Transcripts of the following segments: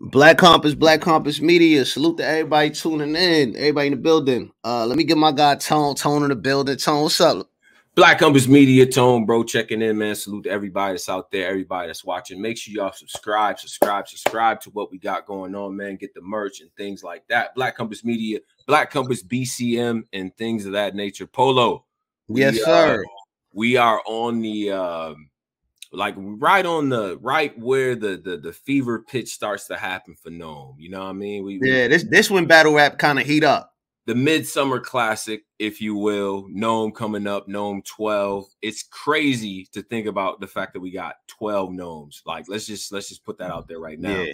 Black Compass, Black Compass Media. Salute to everybody tuning in, everybody in the building. Uh, let me get my guy Tone, Tone in the building. Tone, what's up? Black Compass Media, Tone, bro, checking in, man. Salute to everybody that's out there, everybody that's watching. Make sure y'all subscribe, subscribe, subscribe to what we got going on, man. Get the merch and things like that. Black Compass Media, Black Compass BCM, and things of that nature. Polo. Yes, sir. Uh, we are on the um like right on the right where the the the fever pitch starts to happen for NOME. You know what I mean? We, yeah, this this when battle rap kind of heat up. The midsummer classic, if you will, NOME coming up, NOME 12. It's crazy to think about the fact that we got 12 NOMEs. Like, let's just let's just put that out there right now. Yeah.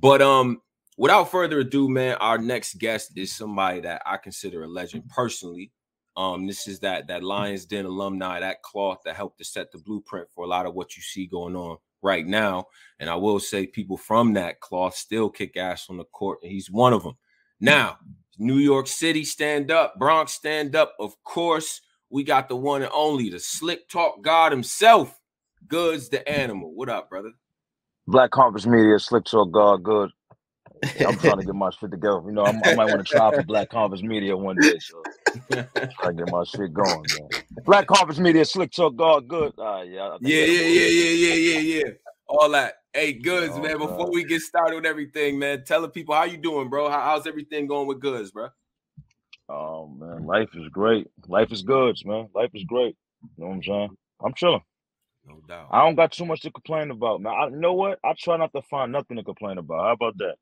But um, without further ado, man, our next guest is somebody that I consider a legend personally. Um, this is that that Lions Den alumni, that cloth that helped to set the blueprint for a lot of what you see going on right now. And I will say, people from that cloth still kick ass on the court, and he's one of them. Now, New York City, stand up, Bronx, stand up. Of course, we got the one and only, the slick talk god himself, Goodz the Animal. What up, brother? Black Compass Media, slick talk god, good. I'm trying to get my shit together. You know, I'm, i might want to try for Black Compass Media one day. So I get my shit going. Man. Black Compass Media, Slick Talk, God, good. Uh, yeah, yeah, yeah, yeah, yeah, yeah, yeah, yeah. All that. Hey, Goodz, oh, man. Before we get started with everything, man, tell the people how you doing, bro. How, how's everything going with Goodz, bro? Oh man, life is great. Life is good, man. Life is great. You know what I'm saying? I'm chilling. No doubt. I don't got too much to complain about, man. I, you know what? I try not to find nothing to complain about. How about that?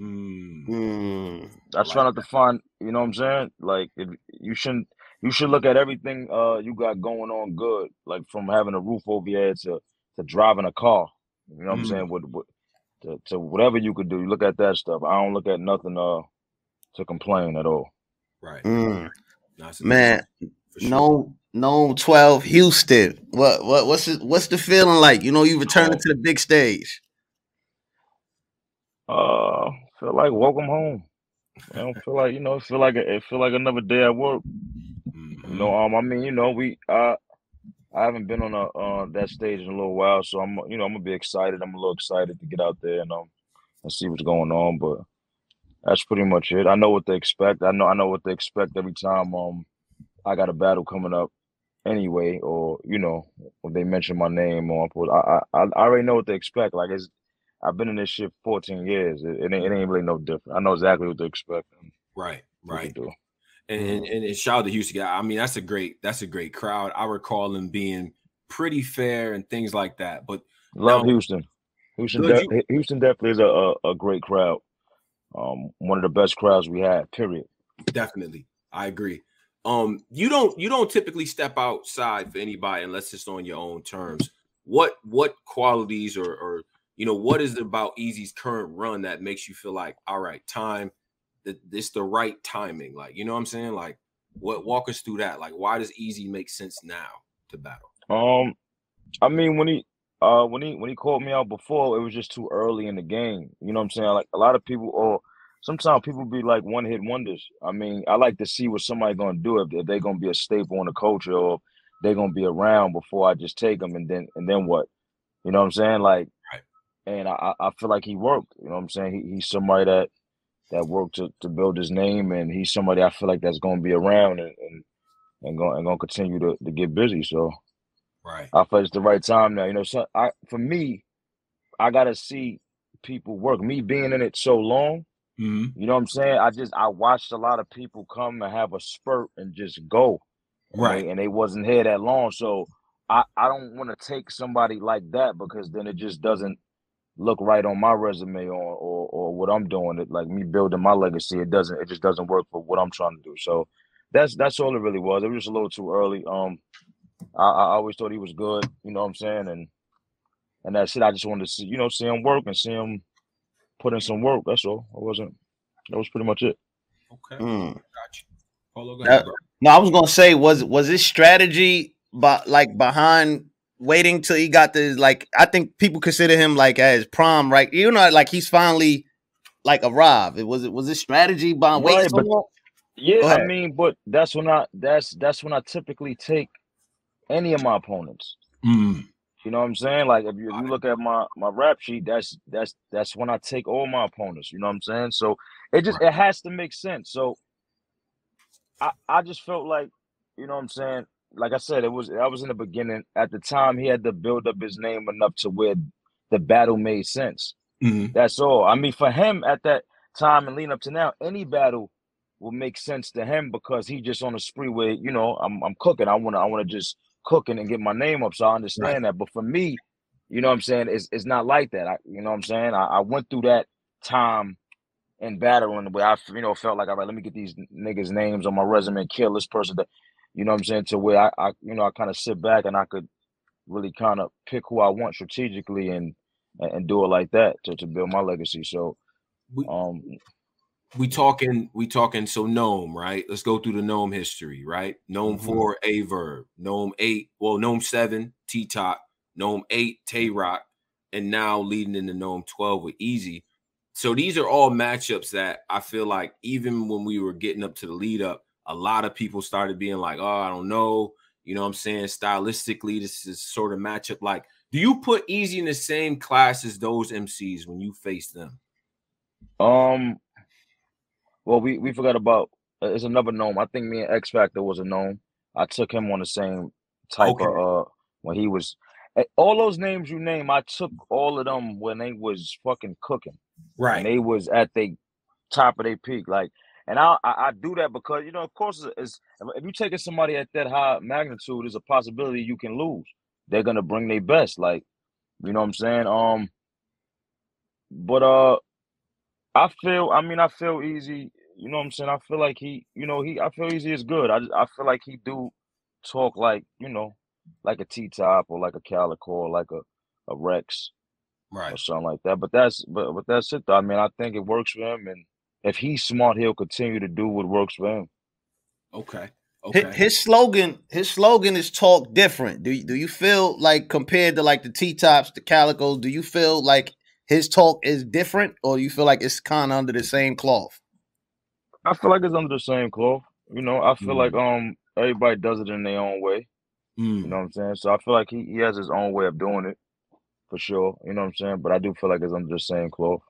Mm. Mm. I try not to find, you know what I'm saying? Like if you shouldn't you should look at everything uh you got going on good, like from having a roof over your head to to driving a car. You know what I'm Mm. saying? With, with to, to whatever you could do, you look at that stuff. I don't look at nothing uh to complain at all. Right. Mm. Nice Man, sure. no, no, twelve Houston. What, what, what's it, what's the feeling like? You know, you returning Oh. to the big stage. Uh feel like welcome home. I don't feel like you know, feel like it feel like another day at work. You Mhm. know, um I mean, you know, we uh I haven't been on a uh that stage in a little while, so I'm you know, I'm gonna be excited. I'm a little excited to get out there and um and see what's going on, but that's pretty much it. I know what they expect. I know I know what they expect every time um I got a battle coming up anyway, or you know, when they mention my name or I I I I already know what they expect. Like it's I've been in this shit 14 years. It, it, ain't, it ain't really no different. I know exactly what to expect. Right. Right. And, and and and shout out to Houston. I mean, that's a great that's a great crowd. I recall them being pretty fair and things like that. But Love now, Houston. Houston, de- you Houston definitely is a, a, a great crowd. Um, one of the best crowds we had. Period. definitely. I agree. Um, you don't you don't typically step outside for anybody unless it's on your own terms. What what qualities or or you know what is it about Eazy's current run that makes you feel like all right, time that this the right timing? Like you know what I'm saying? Like what walk us through that? Like why does Easy make sense now to battle? Um, I mean, when he uh when he when he called me out before, it was just too early in the game. You know what I'm saying? Like a lot of people, or sometimes people be like one hit wonders. I mean, I like to see what somebody gonna do if, if they're gonna be a staple in the culture or they're gonna be around before I just take them and then and then what? You know what I'm saying? Like. And I I feel like he worked. You know what I'm saying? He, he's somebody that that worked to, to build his name, and he's somebody I feel like that's gonna be around and and and going and gonna continue to, to get busy. So. Right. I feel it's the right time now. You know, so I for me, I gotta see people work. Me being in it so long, hmm you know what I'm saying? I just I watched a lot of people come and have a spurt and just go. And Right. they and they wasn't here that long. So I, I don't want to take somebody like that because then it just doesn't look right on my resume or, or or what I'm doing. It like me building my legacy. It doesn't it just doesn't work for what I'm trying to do. So that's that's all it really was. It was just a little too early. Um I, I always thought he was good, you know what I'm saying? And and that's it. I just wanted to see, you know, see him work and see him put in some work. That's all. I wasn't that was pretty much it. Okay. Mm. Got you. Polo, go ahead, bro. No, I was gonna say, was was this strategy, but like behind waiting till he got the like? I think people consider him like as prom, right? You know, like he's finally like arrived. It was it was this strategy behind waiting Right, so but- long? Yeah, I mean, but that's when I that's that's when I typically take any of my opponents. Mm. You know what I'm saying? Like if you, if you look at my my rap sheet, that's that's that's when I take all my opponents. You know what I'm saying? So it just right. it has to make sense. So I I just felt like, you know what I'm saying? Like I said, it was I was in the beginning. At the time, he had to build up his name enough to where the battle made sense. Mm-hmm. That's all. I mean, for him at that time and leading up to now, any battle will make sense to him because he just on a spree where you know I'm I'm cooking. I wanna I wanna just cooking and get my name up. So I understand right. that. But for me, you know what I'm saying, it's it's not like that. I, you know what I'm saying? I, I went through that time in battling where I you know felt like all right, let me get these niggas' names on my resume kill this person that you know what I'm saying, to where I, I you know, I kind of sit back and I could really kind of pick who I want strategically and and do it like that to, to build my legacy. So we, um we talking we talking so NOME right? Let's go through the NOME history right? NOME mm-hmm. 4 a verb NOME 8 well NOME 7 T-Top. NOME 8 Tay Roc and now leading into NOME 12 with Eazy. So these are all matchups that i feel like even when we were getting up to the lead up a lot of people started being like oh i don't know you know what i'm saying stylistically this is sort of matchup like do you put Eazy in the same class as those mcs when you face them um well, we we forgot about uh, it's another NOME. I think me and X Factor was a NOME. I took him on the same type okay. of uh when he was eh, all those names you name. I took all of them when they was fucking cooking. Right. And they was at the top of their peak. Like, and I, I, I do that because you know, of course, it's if you're taking somebody at that high magnitude, there's a possibility you can lose. They're gonna bring their best. Like, you know what I'm saying? Um, but uh, I feel. I mean, I feel easy. You know what I'm saying? I feel like he. You know, he. I feel Eazy is good. I. I feel like he do talk like you know, like a T-Top or like a Calicoe or like a a Rex, right, or something like that. But that's but but that's it. Though. I mean, I think it works for him, and if he's smart, he'll continue to do what works for him. Okay. Okay. His, his slogan, his slogan is talk different. Do you, do you feel like compared to like the T-Tops, the Calicoes? Do you feel like his talk is different, or you feel like it's kind of under the same cloth? I feel like it's under the same cloth. You know, I feel mm. like um everybody does it in their own way. Mm. You know what I'm saying? So I feel like he, he has his own way of doing it for sure. You know what I'm saying? But I do feel like it's under the same cloth.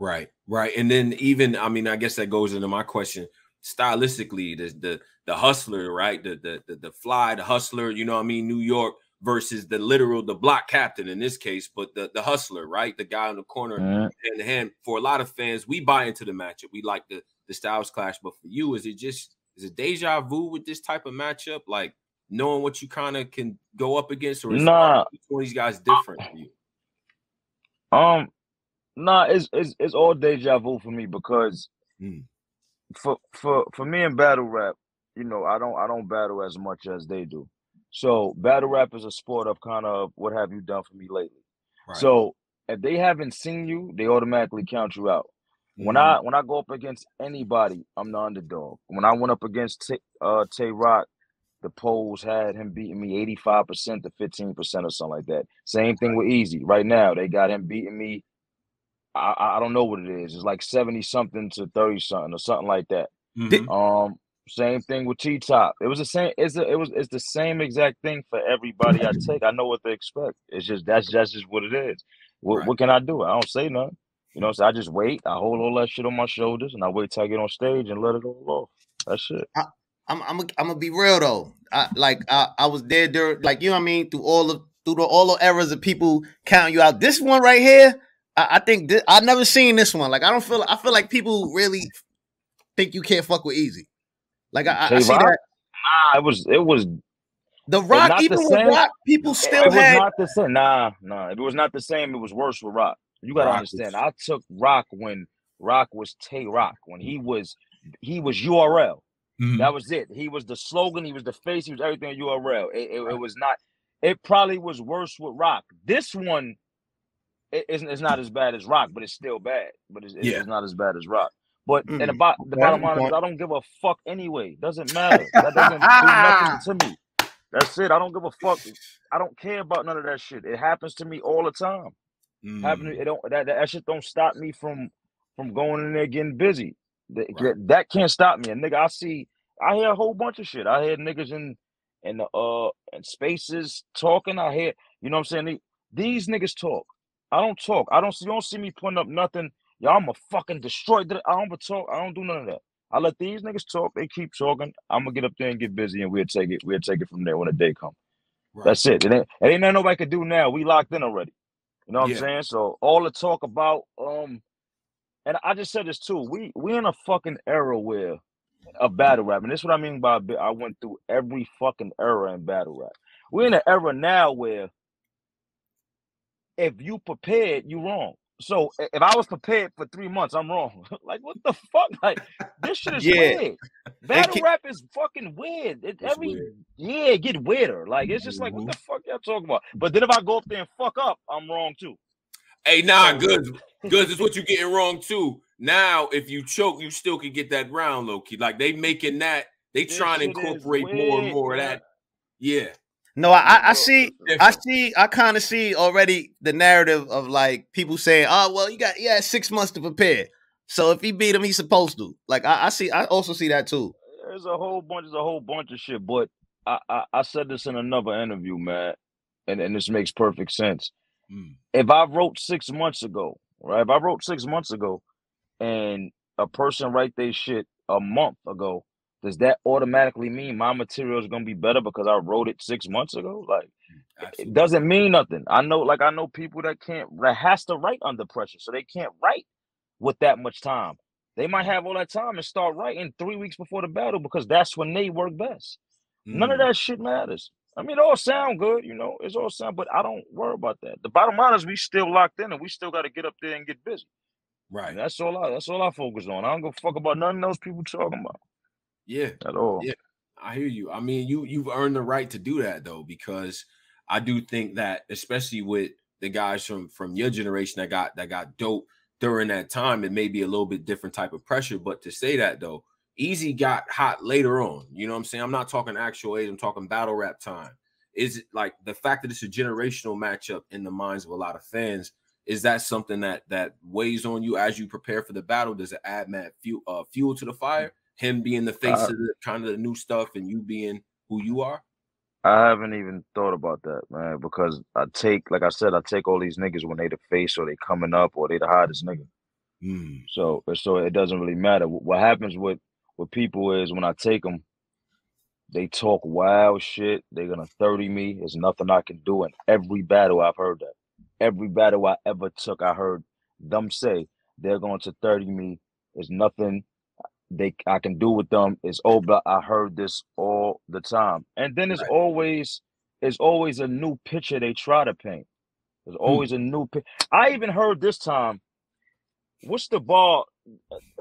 Right, right. And then even I mean, I guess that goes into my question. Stylistically, the the the hustler, right? The the the, the fly, the hustler, you know what I mean? New York versus the literal the block captain in this case, but the the hustler, right? The guy in the corner hand to hand. For a lot of fans, we buy into the matchup. We like the the styles clash, but for you, is it just is it deja vu with this type of matchup? Like knowing what you kind of can go up against, or is nah. these guys different for you? Um, nah, it's it's it's all deja vu for me because mm. for for for me in battle rap, you know, I don't I don't battle as much as they do. So battle rap is a sport of kind of what have you done for me lately. Right. So if they haven't seen you, they automatically count you out. Mm-hmm. When I when I go up against anybody, I'm the underdog. When I went up against T, uh, Tay Roc, the polls had him beating me 85% to 15% or something like that. Same thing with Eazy. Right now, they got him beating me. I, I don't know what it is. It's like 70 something to 30 something or something like that. Mm-hmm. Um, same thing with T-Top. It was the same. It's a, it was it's the same exact thing for everybody I take. I know what they expect. It's just that's that's just what it is. What, right. what can I do? I don't say nothing. You know, so I just wait. I hold all that shit on my shoulders, and I wait till I get on stage and let it all off. That's it. I, I'm I'm I'm gonna be real though. I like I, I was there during like you know what I mean through all of through the all the eras of people counting you out. This one right here, I, I think this, I've never seen this one. Like I don't feel I feel like people really think you can't fuck with Eazy. Like I, I see Roc? that. Nah, it was it was the Roc. Even with same. Roc, people still it had. was not the same. Nah, nah. It was not the same. It was worse with Roc. You gotta Roc understand. I took Roc when Roc was Tay Roc when he was he was URL. Mm-hmm. That was it. He was the slogan. He was the face. He was everything URL. It, it, it was not. It probably was worse with Roc. This one, it, it's, it's not as bad as Roc, but it's still bad. But it's, yeah. it's not as bad as Roc. But mm. and about the bottom line is I don't give a fuck anyway. Doesn't matter. That doesn't do nothing to me. That's it. I don't give a fuck. I don't care about none of that shit. It happens to me all the time. Mm. Happen, it don't that, that shit don't stop me from from going in there getting busy. That, right. that can't stop me. And nigga, I see I hear a whole bunch of shit. I hear niggas in in the uh in spaces talking. I hear You know what I'm saying? these niggas talk. I don't talk. I don't see. You don't see me putting up nothing. Y'all, I'm a fucking destroy. I don't talk. I don't do none of that. I let these niggas talk. They keep talking. I'm gonna get up there and get busy, and we'll take it. We'll take it from there when the day comes. Right. That's it. It ain't, it ain't nothing nobody can do now. We locked in already. You know what yeah. I'm saying? So all the talk about um, and I just said this too. We we in a fucking era where a battle rap, and this is what I mean by I went through every fucking era in battle rap. We're in an era now where if you prepared, you wrong. So if I was prepared for three months, I'm wrong. like what the fuck? Like this shit is yeah. weird. Battle rap is fucking weird. It, every weird. year it get weirder. Like it's just like what mm-hmm. the fuck y'all talking about? But then if I go up there and fuck up, I'm wrong too. Hey, nah, good, good is what you getting wrong too. Now, if you choke, you still can get that round, low key. Like they making that, they this trying to incorporate more and more of that. Yeah. No, I, I see, I see, I kind of see already the narrative of like people saying, "Oh, well, you got yeah six months to prepare." So if he beat him, he's supposed to. Like I, I see, I also see that too. There's a whole bunch, there's a whole bunch of shit. But I, I, I said this in another interview, man, and and this makes perfect sense. Mm. If I wrote six months ago, right? If I wrote six months ago, and a person write their shit a month ago, does that automatically mean my material is gonna be better because I wrote it six months ago? Like, Absolutely. it doesn't mean nothing. I know, like, I know people that can't that has to write under pressure, so they can't write with that much time. They might have all that time and start writing three weeks before the battle because that's when they work best. Mm. None of mm. that shit matters. I mean, it all sound good, you know, it's all sound, but I don't worry about that. The bottom line is we still locked in and we still got to get up there and get busy. Right. And that's all I that's all I focus on. I don't give a fuck about none of those people talking about. Yeah. At all. Yeah. I hear you. I mean, you you've earned the right to do that though, because I do think that especially with the guys from from your generation that got that got dope during that time, it may be a little bit different type of pressure. But to say that though, Eazy got hot later on. You know what I'm saying? I'm not talking actual age, I'm talking battle rap time. Is it like the fact that it's a generational matchup in the minds of a lot of fans? Is that something that that weighs on you as you prepare for the battle? Does it add mad fuel uh, fuel to the fire? Him being the face uh, of the kind of the new stuff and you being who you are? I haven't even thought about that, man, because I take, like I said, I take all these niggas when they the face or they coming up or they the hottest nigga. Mm. So, so it doesn't really matter. What happens with with people is when I take them, they talk wild shit. They're gonna 30 me. There's nothing I can do. In every battle, I've heard that. Every battle I ever took, I heard them say they're going to 30 me. There's nothing they I can do with them. It's but I heard this all the time. And then it's right. always it's always a new picture they try to paint. There's hmm. always hmm. a new picture. I even heard this time. What's the ball?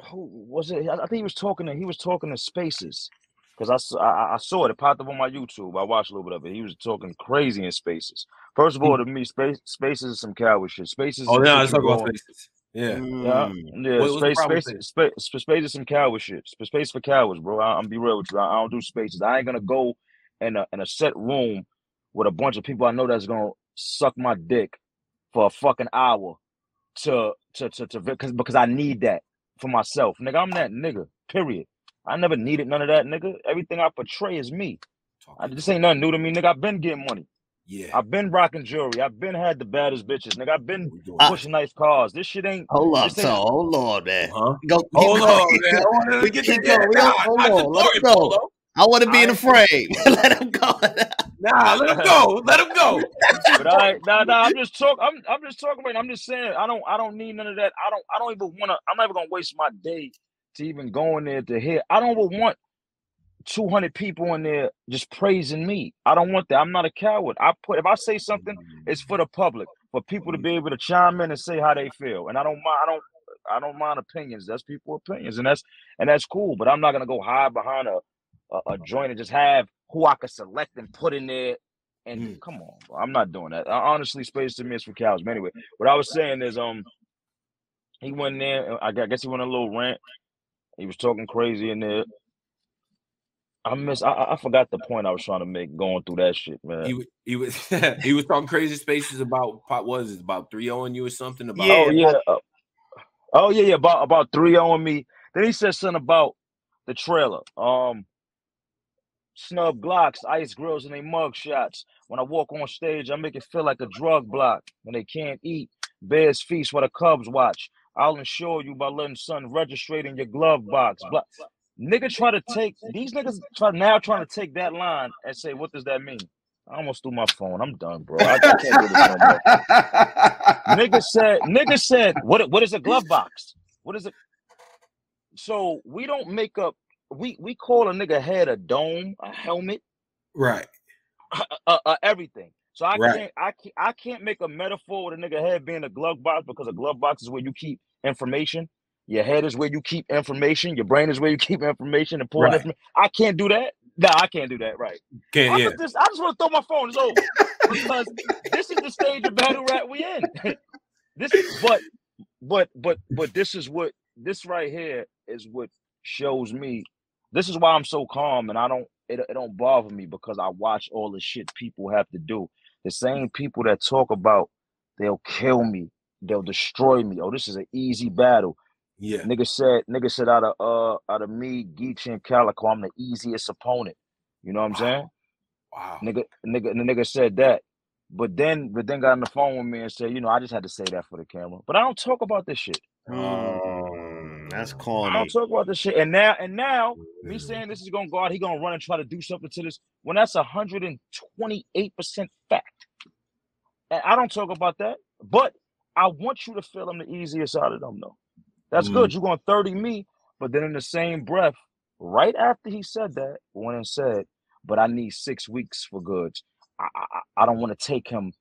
who was it? I think he was talking to he was talking to Spaces because I, I, I saw it. It popped up on my YouTube. I watched a little bit of it. He was talking crazy in Spaces. First of all, to me, space, Spaces is some coward shit. Spaces. Oh yeah, let's talk about Spaces. Yeah, yeah, mm. yeah. What, space, space, space, space, space is some coward shit. Space for cowards, bro. I, am be real with you. I, I, don't do spaces. I ain't gonna go in a in a set room with a bunch of people I know that's gonna suck my dick for a fucking hour to to to to because because I need that for myself. Nigga, I'm that nigga. Period. I never needed none of that, nigga. Everything I portray is me. I, this ain't nothing new to me, nigga. I've been getting money. Yeah. I've been rocking jewelry. I've been had the baddest bitches, nigga. I've been pushing nice cars. This shit ain't. Hold on, so hold on, man. Huh? Go, hold on, man. we get keep going. hold on, let him go. I want to be in the frame. let him go. nah, let him go. Let him go. but I, nah, nah. I'm just talking. I'm, I'm just talking about. I'm just saying. I don't, I don't need none of that. I don't, I don't even want to. I'm never gonna waste my day to even go in there to hear. I don't want 200 people in there just praising me. I don't want that. I'm not a coward. I put if I say something, it's for the public, for people to be able to chime in and say how they feel. And I don't mind. I don't. I don't mind opinions. That's people opinions, and that's and that's cool. But I'm not gonna go hide behind a a, a joint and just have who I could select and put in there. And mm. come on, bro. I'm not doing that. I, honestly, space to me is for cows. But anyway, what I was saying is, um, he went there. I guess he went a little rant. He was talking crazy in there. I miss. I, I forgot the point I was trying to make going through that shit, man. He, he was he was talking crazy spaces about what was it about three on you or something about yeah oh yeah uh, oh yeah yeah about about three on me. Then he said something about the trailer. Um, snub Glocks, ice grills, and they mug shots. When I walk on stage, I make it feel like a drug block. When they can't eat, bears feast while the Cubs watch. I'll ensure you by letting son register in your glove box. But nigga try to take these niggas try now trying to take that line and say, what does that mean? I almost threw my phone. I'm done, bro. I, I can't do this no more. nigga said, nigga said, what what is a glove box? What is it? So we don't make up. We we call a nigga head a dome, a helmet, right? Uh, uh, uh, everything. So I right. can't I can't I can't make a metaphor with a nigga head being a glove box because a glove box is where you keep information. Your head is where you keep information. Your brain is where you keep information and right. information. I can't do that. No, I can't do that. Right? Can't. I yeah. Just, I just want to throw my phone. It's over because this is the stage of battle rap we in. this, is but, but, but, but this is what this right here is what shows me. This is why I'm so calm and I don't. It, it don't bother me because I watch all the shit people have to do. The same people that talk about they'll kill me, they'll destroy me. Oh, this is an easy battle. Yeah. Nigga said, nigga said out of uh out of me, Geechi and Calicoe, I'm the easiest opponent. You know what I'm wow. saying? Wow. Nigga, nigga, the nigga said that. But then but then got on the phone with me and said, you know, I just had to say that for the camera. But I don't talk about this shit. Mm, that's corny. I don't talk about this shit. And now and now, me saying this is gonna go out, he gonna run and try to do something to this when that's 128% fact. And I don't talk about that, but I want you to feel I'm the easiest out of them, though. That's mm. good. You're going 30 me, but then in the same breath, right after he said that, went and said, but I need six weeks for Goodz. I, I, I don't want to take him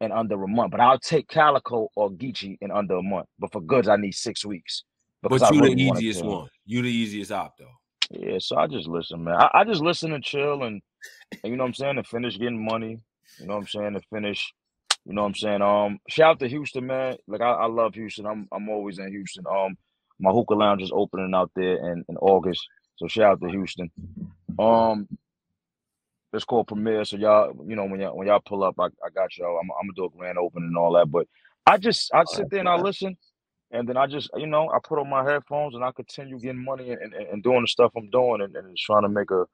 in under a month, but I'll take Calicoe or Geechi in under a month. But for Goodz, I need six weeks. But you really the easiest one. You the easiest op though. Yeah, so I just listen, man. I, I just listen and chill and, and you know what I'm saying, to finish getting money. You know what I'm saying, to finish you know what I'm saying? Um, shout out to Houston, man. Like I, I love Houston. I'm I'm always in Houston. Um, my hookah lounge is opening out there in, in August. So shout out to Houston. Um, it's called Premiere. So y'all, you know, when y'all when y'all pull up, I, I got y'all. I'm, I'm gonna do a grand opening and all that. But I just I sit there and I listen, and then I just you know I put on my headphones and I continue getting money and, and, and doing the stuff I'm doing and, and trying to make a,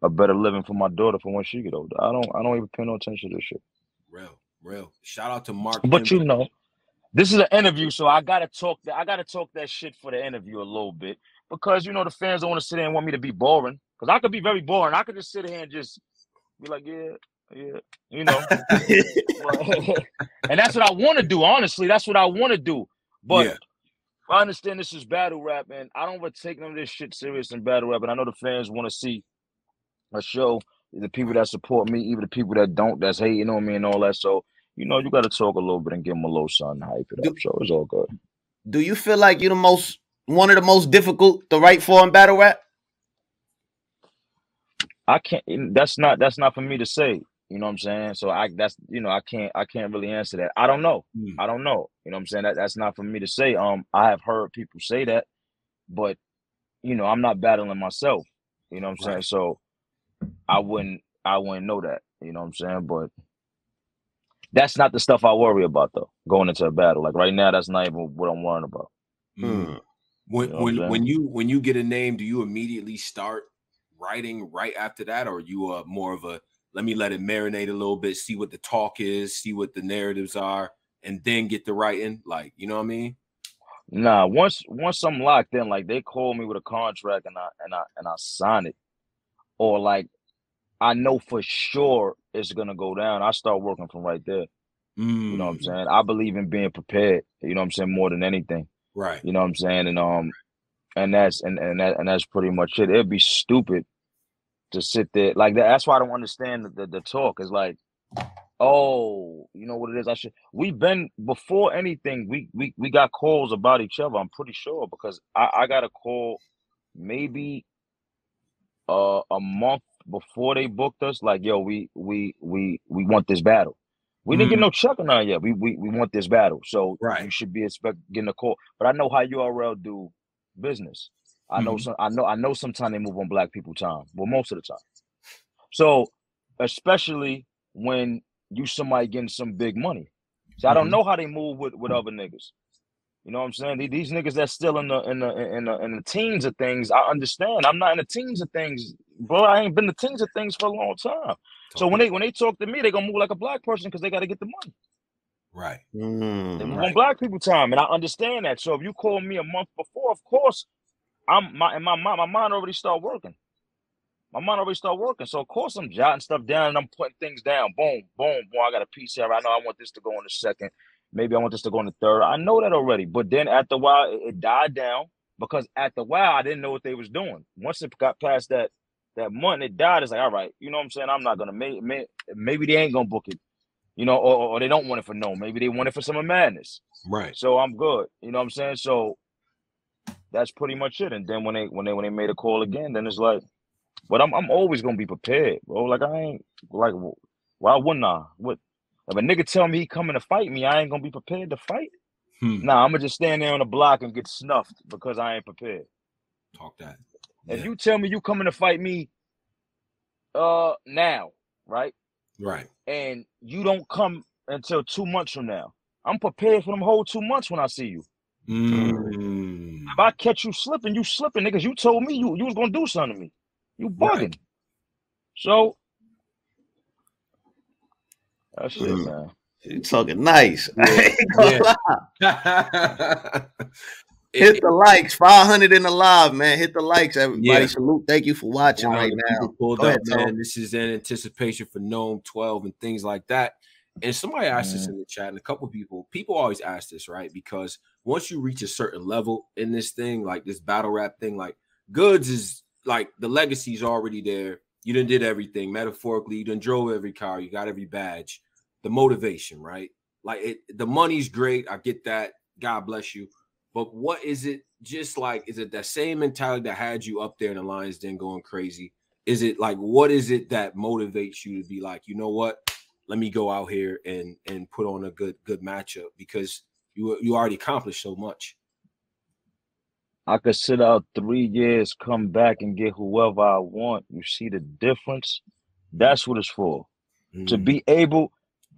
a better living for my daughter for when she get older. I don't I don't even pay no attention to this shit. Real. Real. Shout out to Mark. But you know, this is an interview, so I gotta talk that I gotta talk that shit for the interview a little bit. Because you know the fans don't want to sit there and want me to be boring. Because I could be very boring. I could just sit here and just be like, yeah, yeah, you know. and that's what I want to do, honestly. That's what I want to do. But yeah. I understand this is battle rap, and I don't want to take none of this shit serious in battle rap. And I know the fans want to see a show, the people that support me, even the people that don't, that's hating on me and all that. So you know, you got to talk a little bit and give him a little something, hype it up. So it's all good. Do you feel like you're the most one of the most difficult to write for in battle rap? I can't. That's not. That's not for me to say. You know what I'm saying? So I. That's you know. I can't. I can't really answer that. I don't know. Mm. I don't know. You know what I'm saying? That that's not for me to say. Um, I have heard people say that, but you know, I'm not battling myself. You know what I'm right. saying? So I wouldn't. I wouldn't know that. You know what I'm saying? But that's not the stuff I worry about though. Going into a battle, like right now, that's not even what I'm worrying about. Mm. When you know when when you when you get a name, do you immediately start writing right after that, or you are more of a let me let it marinate a little bit, see what the talk is, see what the narratives are, and then get the writing? Like, you know what I mean? Nah, once once I'm locked in, like they call me with a contract and I and I and I sign it, or like I know for sure it's gonna go down. I start working from right there. Mm. You know what I'm mm. saying? I believe in being prepared. You know what I'm saying more than anything. Right. You know what I'm saying? And um, and that's and and that and that's pretty much it. It'd be stupid to sit there like that. That's why I don't understand the, the, the talk. Is like, oh, you know what it is? I should. We've been before anything. We we we got calls about each other. I'm pretty sure because I I got a call maybe uh a month before they booked us, like, yo, we we we we want this battle. We didn't get mm-hmm. no check on that yet. We, we we want this battle. So right. you should be expect getting a call. But I know how URL do business. I know mm-hmm. some I know I know sometimes they move on black people time. Well, most of the time. So especially when you somebody getting some big money. So I don't mm-hmm. know how they move with, with other niggas. You know what I'm saying? These niggas that's still in the in the in the in the teens of things, I understand. I'm not in the teens of things bro, I ain't been the things of things for a long time. So when they when they talk to me, they gonna move like a black person because they got to get the money. Right. Mm, They move Right. on black people time, and I understand that. So if you call me a month before, of course, I'm my and my mind my mind already start working. My mind already start working. So of course I'm jotting stuff down and I'm putting things down. Boom, boom, boom. I got a piece here. I know I want this to go in a second. Maybe I want this to go in the third. I know that already. But then after a while, it, it died down because after a while, I didn't know what they was doing. Once it got past that that month, it died. It's like, all right, you know what I'm saying? I'm not gonna make may, maybe they ain't gonna book it, you know, or, or they don't want it for no. Maybe they want it for some madness. Right. So I'm good. You know what I'm saying? So that's pretty much it. And then when they when they when they made a call again, then it's like, but I'm I'm always gonna be prepared, bro. Like I ain't like why wouldn't I? What if a nigga tell me he coming to fight me, I ain't gonna be prepared to fight? Hmm. Nah, I'm gonna just stand there on the block and get snuffed because I ain't prepared. Talk that. If you tell me you coming to fight me uh now, right? Right. And you don't come until two months from now, I'm prepared for them whole two months when I see you. Mm. If I catch you slipping, you slipping, niggas. You told me you, you was gonna do something to me. You bugging. Right. So that's it, Mm. man. you talking nice. Yeah, I ain't gonna yeah. lie. It- Hit the likes, 500 in the live, man. Hit the likes, everybody. Yeah. Salute. Thank you for watching Wow, right now. people Pulled Go up, ahead, Tom. man. This is in anticipation for NOME 12 and things like that. And somebody asked this Mhm. in the chat, and a couple people, people always ask this, right? Because once you reach a certain level in this thing, like this battle rap thing, like Goodz is like the legacy's already there. You done did everything metaphorically, you done drove every car, you got every badge. The motivation, right? Like it, the money's great. I get that. God bless you. But what is it just like? Is it that same mentality that had you up there in the Lions Den going crazy? Is it like what is it that motivates you to be like, you know what? Let me go out here and and put on a good good matchup because you you already accomplished so much. I could sit out three years, come back and get whoever I want. You see the difference? That's what it's for. To Mm, be able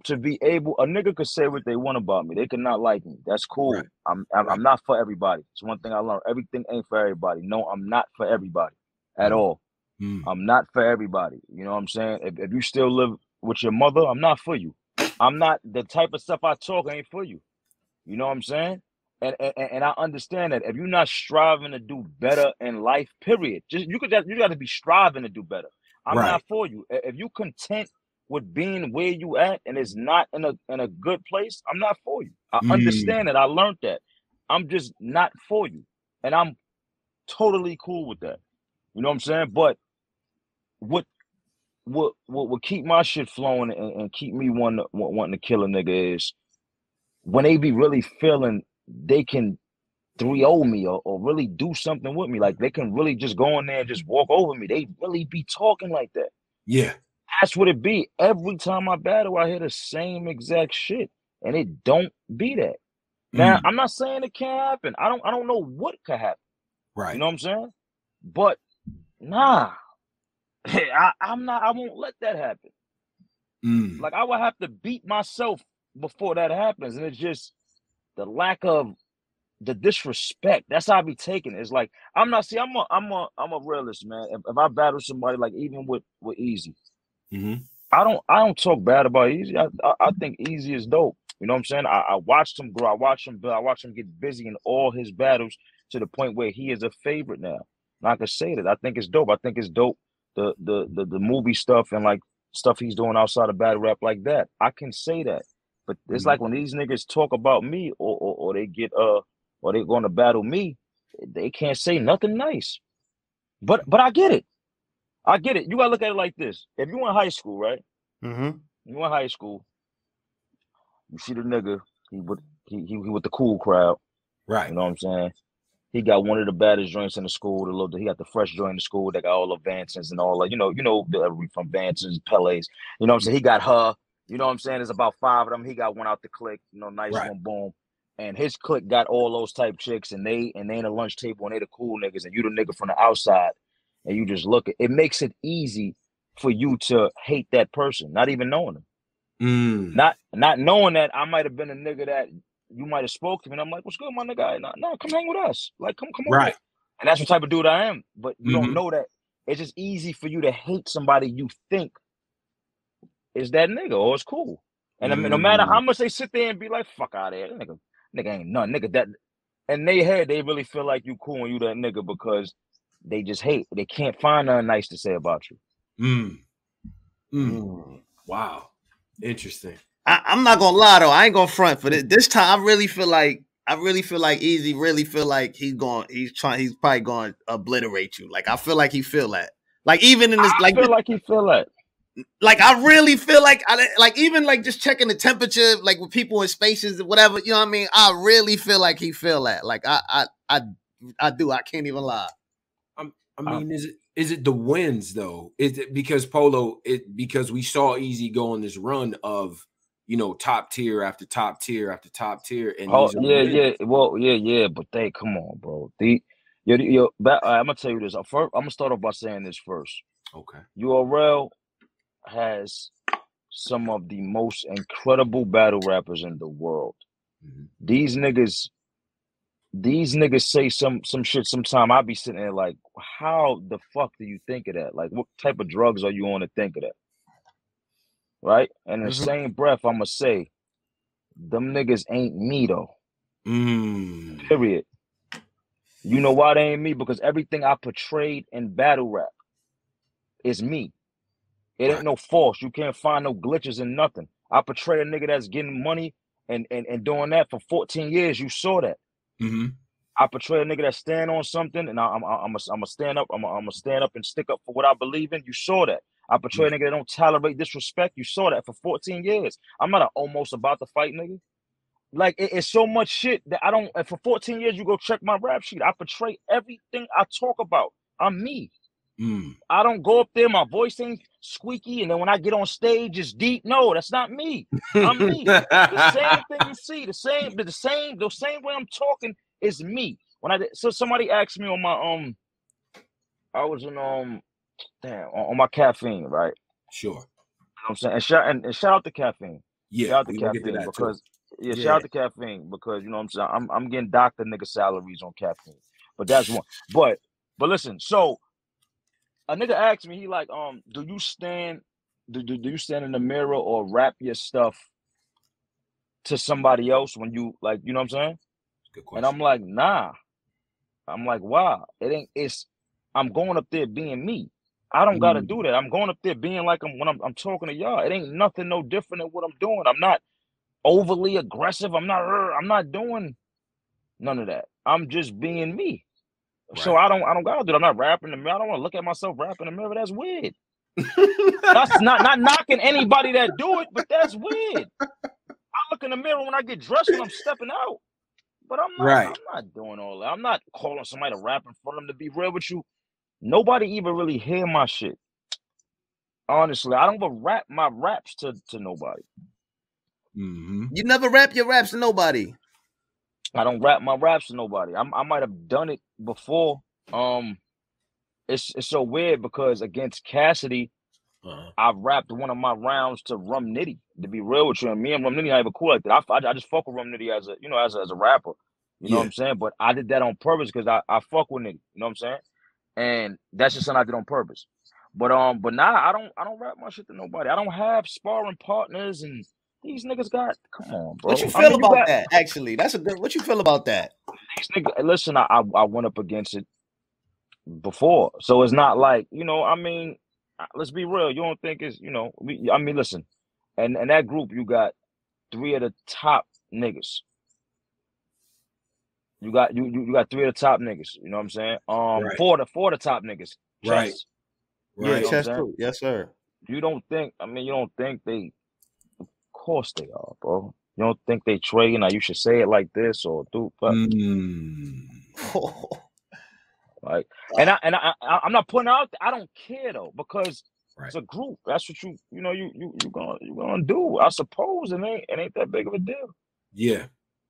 to be able a nigga could say what they want about me. They could not like me. That's cool. Right. I'm I'm, Right. I'm not for everybody. It's one thing I learned. Everything ain't for everybody. No, I'm not for everybody at Mm. all. mm, I'm not for everybody. You know what I'm saying? If, if you still live with your mother, I'm not for you. I'm not the type of stuff I talk ain't for you. You know what I'm saying? And and, and I understand that if you're not striving to do better in life, period. Just you could just, you got to be striving to do better. I'm Right. not for you. If you content with being where you at and it's not in a in a good place, I'm not for you. I Mm. understand it. I learned that. I'm just not for you. And I'm totally cool with that. You know what I'm saying? But what what what would keep my shit flowing and, and keep me wanting to, wanting to kill a nigga is when they be really feeling they can 3 me or, or really do something with me. Like they can really just go in there and just walk over me. They really be talking like that. yeah. That's what it be. Every time I battle, I hear the same exact shit. And it don't be that. Now, Mm, I'm not saying it can't happen. I don't I don't know what could happen. right. You know what I'm saying? But nah. I, I'm not I won't let that happen. Mm, Like I would have to beat myself before that happens. And it's just the lack of the disrespect. That's how I be taking it. It's like I'm not see, I'm a I'm a I'm a realist, man. If, if I battle somebody like even with with Eazy, mhm, I don't I don't talk bad about Eazy. I I, I think Eazy is dope. You know what I'm saying? I, I watched him grow, I watched him build, I watched him get busy in all his battles to the point where he is a favorite now. And I can say that. I think it's dope. I think it's dope the the the, the movie stuff and like stuff he's doing outside of battle rap like that. I can say that. But it's Mhm. like when these niggas talk about me or, or or they get uh or they going to battle me, they can't say nothing nice. But but I get it. I get it. You gotta look at it like this. If you in high school, right? Mm-hmm. You in high school, you see the nigga, he with he, he, he with the cool crowd, right. you know what I'm saying? He got one of the baddest joints in the school. The little, he got the fresh joint in the school. They got all the Vansons and all that. You know, you know, the, from Vansons, Pele's. You know what I'm saying? He got her. You know what I'm saying? There's about five of them. He got one out the click. You know, nice Right. one, boom. And his clique got all those type chicks, and they and they in a lunch table, and they the cool niggas, and you the nigga from the outside, and you just look at it. Makes it easy for you to hate that person, not even knowing them Mm, not not knowing that I might have been a nigga that you might have spoke to me. And I'm like, what's good, my nigga? No, no, come hang with us. Like, come, come over. right. And that's the type of dude I am. But you Mhm. don't know that it's just easy for you to hate somebody you think is that nigga or it's cool. And I mean, no matter how Mm. much they sit there and be like, fuck out of here, nigga, nigga ain't none, nigga that and they head they really feel like you cool and you that nigga because they just hate. They can't find nothing nice to say about you. Mm. Mm. Mm. Wow. Interesting. I, I'm not gonna lie though. I ain't gonna front for this. This time, I really feel like I really feel like Eazy really feel like he's going. He's trying. He's probably going to obliterate you. Like I feel like he feel that. Like even in this, I like feel like he feel that. like I really feel like I like even like just checking the temperature, like with people in spaces or whatever. You know what I mean? I really feel like he feel that. Like I I I I do. I can't even lie. I Uh, mean, is it is it the wins though? Is it because Polo? It because we saw Eazy go on this run of you know top tier after top tier after top tier, and Oh yeah, wins. yeah. Well, yeah, yeah. But they come on, bro. The yo, yo, I'm gonna tell you this. Uh, First, I'm gonna start off by saying this first. Okay. URL has some of the most incredible battle rappers in the world. Mhm. These niggas, these niggas say some some shit. Sometime I be sitting there like, how the fuck do you think of that? Like, what type of drugs are you on to think of that? Right? And in the Mhm. same breath, I'ma say, them niggas ain't me though. Mm. Period. You know why they ain't me? Because everything I portrayed in battle rap is me. It ain't no false. You can't find no glitches in nothing. I portray a nigga that's getting money and and, and doing that for 14 years. You saw that. Hmm I portray a nigga that stand on something, and I, I'm I'm a, I'm a stand up. I'm a, I'm a stand up and stick up for what I believe in. You saw that. I portray a nigga that don't tolerate disrespect. You saw that for 14 years. I'm not a almost about to fight nigga. Like it- it's so much shit that I don't. and For 14 years, you go check my rap sheet. I portray everything I talk about. I'm me. Mm. I don't go up there. My voice ain't squeaky, and then when I get on stage, it's deep. No, that's not me. I'm me. The same thing you see, the same, the same, the same way I'm talking is me. When I did, so somebody asked me on my um, I was in um, damn, on, on my caffeine, right? Sure. You know what I'm saying, and shout and, and shout out to caffeine. Yeah. shout out to caffeine because yeah, Yeah. shout out to caffeine because you know what I'm saying. I'm I'm getting doctor nigga salaries on caffeine, but that's one. But but listen, so a nigga asked me, he like, um, do you stand, do, do, do you stand in the mirror or rap your stuff to somebody else when you like, you know what I'm saying? Good And. I'm like, nah. I'm like, wow. It ain't. It's. I'm going up there being me. I don't gotta Mm. do that. I'm going up there being like I'm when I'm, I'm talking to y'all. It ain't nothing no different than what I'm doing. I'm not overly aggressive. I'm not. I'm not doing none of that. I'm just being me. So I don't. I don't gotta do. That. I'm not rapping in the mirror. I don't want to look at myself rapping in the mirror. That's weird. That's not not knocking anybody that do it, but that's weird. I look in the mirror when I get dressed when I'm stepping out. But I'm not, Right. I'm not doing all that. I'm not calling somebody to rap in front of them to be real with you. Nobody even really hear my shit. Honestly, I don't even rap my raps to, to nobody. hmm You never rap your raps to nobody. I don't rap my raps to nobody. I'm, I might have done it before. Um, it's it's so weird because against Cassidy, Uh-huh. I rapped one of my rounds to Rum Nitty. To be real with you, and me and Rum Nitty not even cool like that. I, I, I just fuck with Rum Nitty as a you know as a, as a rapper. You know what I'm saying? But I did that on purpose because I, I fuck with Nitty. You know what I'm saying? And that's just something I did on purpose. But um, but now I don't I don't rap my shit to nobody. I don't have sparring partners, and these niggas got come on, bro. What you I feel mean, about got- that? Actually, that's a good. What you feel about that? these niggas, listen, I, I I went up against it before, so it's not like you know. I mean, let's be real. You don't think it's you know? We, I mean, listen, and and that group you got three of the top niggas. You got you you, you got three of the top niggas. You know what I'm saying? Um, Right. four of the four of the top niggas. Right. Chess. Yeah, Right. know chess saying? Yes, sir. You don't think? I mean, you don't think they? Of course they are, bro. You don't think they trading? Now you should say it like this or do, but Mm. Like, and I and I, I I'm not putting out. I don't care though because Right. it's a group. That's what you you know you you you gonna you gonna do. I suppose it ain't it ain't that big of a deal. Yeah.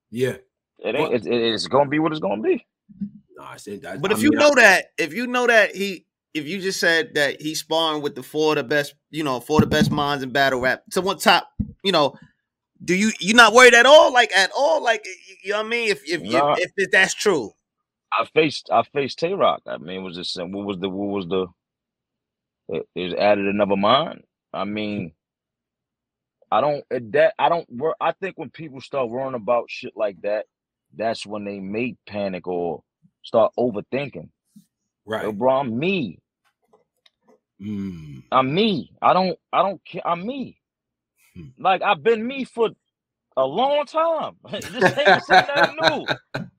Yeah. It ain't. Well- It's, it's gonna be what it's gonna be. No, I said that. But I if you mean, know that, if you know that he, if you just said that he's sparring with the four of the best, you know, four of the best minds in battle rap, to what top, you know, do you you not worried at all, like at all, like you, you know what I mean? If if Nah. if, if that's true, I faced I faced Tay Roc. I mean, was this what was the what was the it, it's added another mind. I mean, I don't that I don't work. I think when people start worrying about shit like that, that's when they may panic or start overthinking. Right. Yo, bro, I'm me. Mm. I'm me. I don't I don't care. I'm me. Hmm. Like I've been me for a long time. this ain't something new.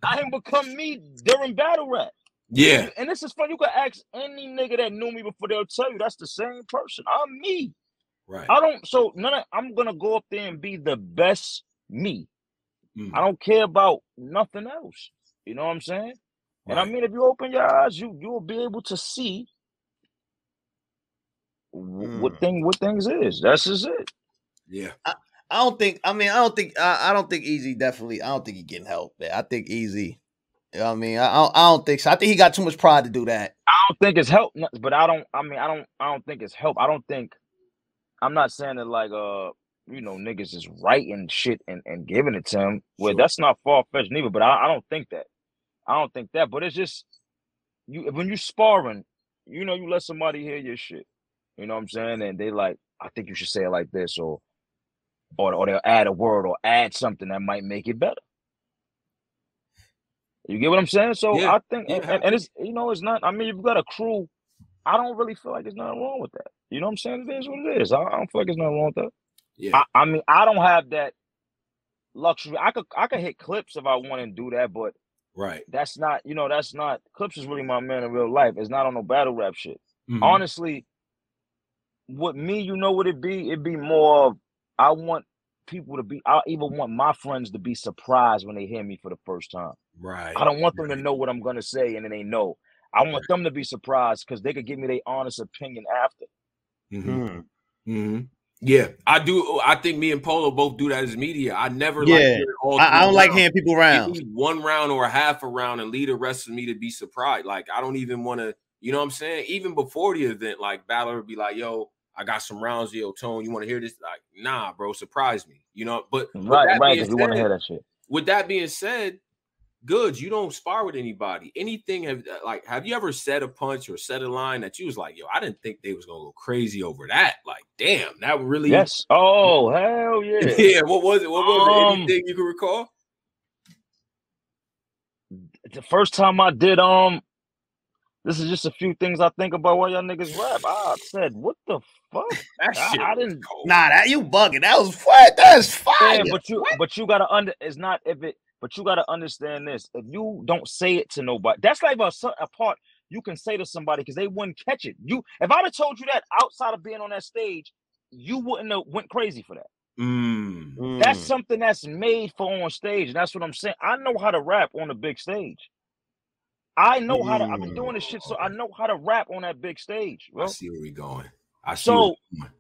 I ain't become me during battle rap. Yeah. And this is funny. You can ask any nigga that knew me before, they'll tell you that's the same person. I'm me. Right. I don't so none of I'm gonna go up there and be the best me. Mm. I don't care about nothing else. You know what I'm saying? And I mean, if you open your eyes, you you'll be able to see wh- what Mm. thing what things is. That's just it. Yeah. I don't think. I mean, I don't think. I, I don't think Eazy definitely. I don't think he getting help. Man. I think Eazy. You know what I mean, I, I don't, I don't think so. I think he got too much pride to do that. I don't think it's help, but I don't. I mean, I don't. I don't think it's help. I don't think. I'm not saying that like uh, you know, niggas is writing shit and, and giving it to him. Well, Sure. that's not far fetched neither. But I, I don't think that. I don't think that. But it's just you when you sparring, you know, you let somebody hear your shit. You know what I'm saying? And they like, I think you should say it like this, or or or they'll add a word or add something that might make it better. You get what I'm saying? So Yeah. I think, and, Yeah. and, and it's you know, it's not. I mean, you've got a crew. I don't really feel like there's nothing wrong with that. You know what I'm saying? It is what it is. I, I don't feel like there's nothing wrong with that. Yeah. I, I mean, I don't have that luxury. I could I could hit clips if I want to do that, but right. that's not. You know, that's not. Clips is really my man in real life. It's not on no battle rap shit. Mhm. Honestly, with me, you know what it be? It'd be more of I want people to be. I even want my friends to be surprised when they hear me for the first time. Right. I don't want them to know what I'm gonna say and then they know. I want them to be surprised because they could give me their honest opinion after. Mhm. hmm Yeah, I do. I think me and Polo both do that as media. I never Yeah. hear all I, I don't like rounds. hearing people around. one round or half a round and leave the rest of me to be surprised. Like I don't even want to, you know what I'm saying? Even before the event, like Battler would be like, yo, I got some rounds, yo, Tone, you want to hear this? Like, nah, bro, surprise me. You know, but Right, right, because we want to hear that shit. with that being said, Goodz, you don't spar with anybody. Anything have like have you ever said a punch or said a line that you was like, yo, I didn't think they was gonna go crazy over that. Like, damn, that really Yes. Oh, hell yeah. yeah. What was it? What was it? Um, Anything you can recall? the first time I did um this is just a few things I think about while y'all niggas rap. I said, what the fuck? That I- shit I was didn't- Nah, that you bugging. That was what? That's fire. Yeah, but you but you gotta under it's not if it but you gotta understand this. If you don't say it to nobody, that's like a, a part you can say to somebody because they wouldn't catch it. You if I'd have told you that outside of being on that stage, you wouldn't have went crazy for that. Mm. That's Mm. something that's made for on stage. And that's what I'm saying. I know how to rap on the big stage. I know how to I've been mm. doing this shit, so I know how to rap on that big stage, I see where we going. I see. So- going.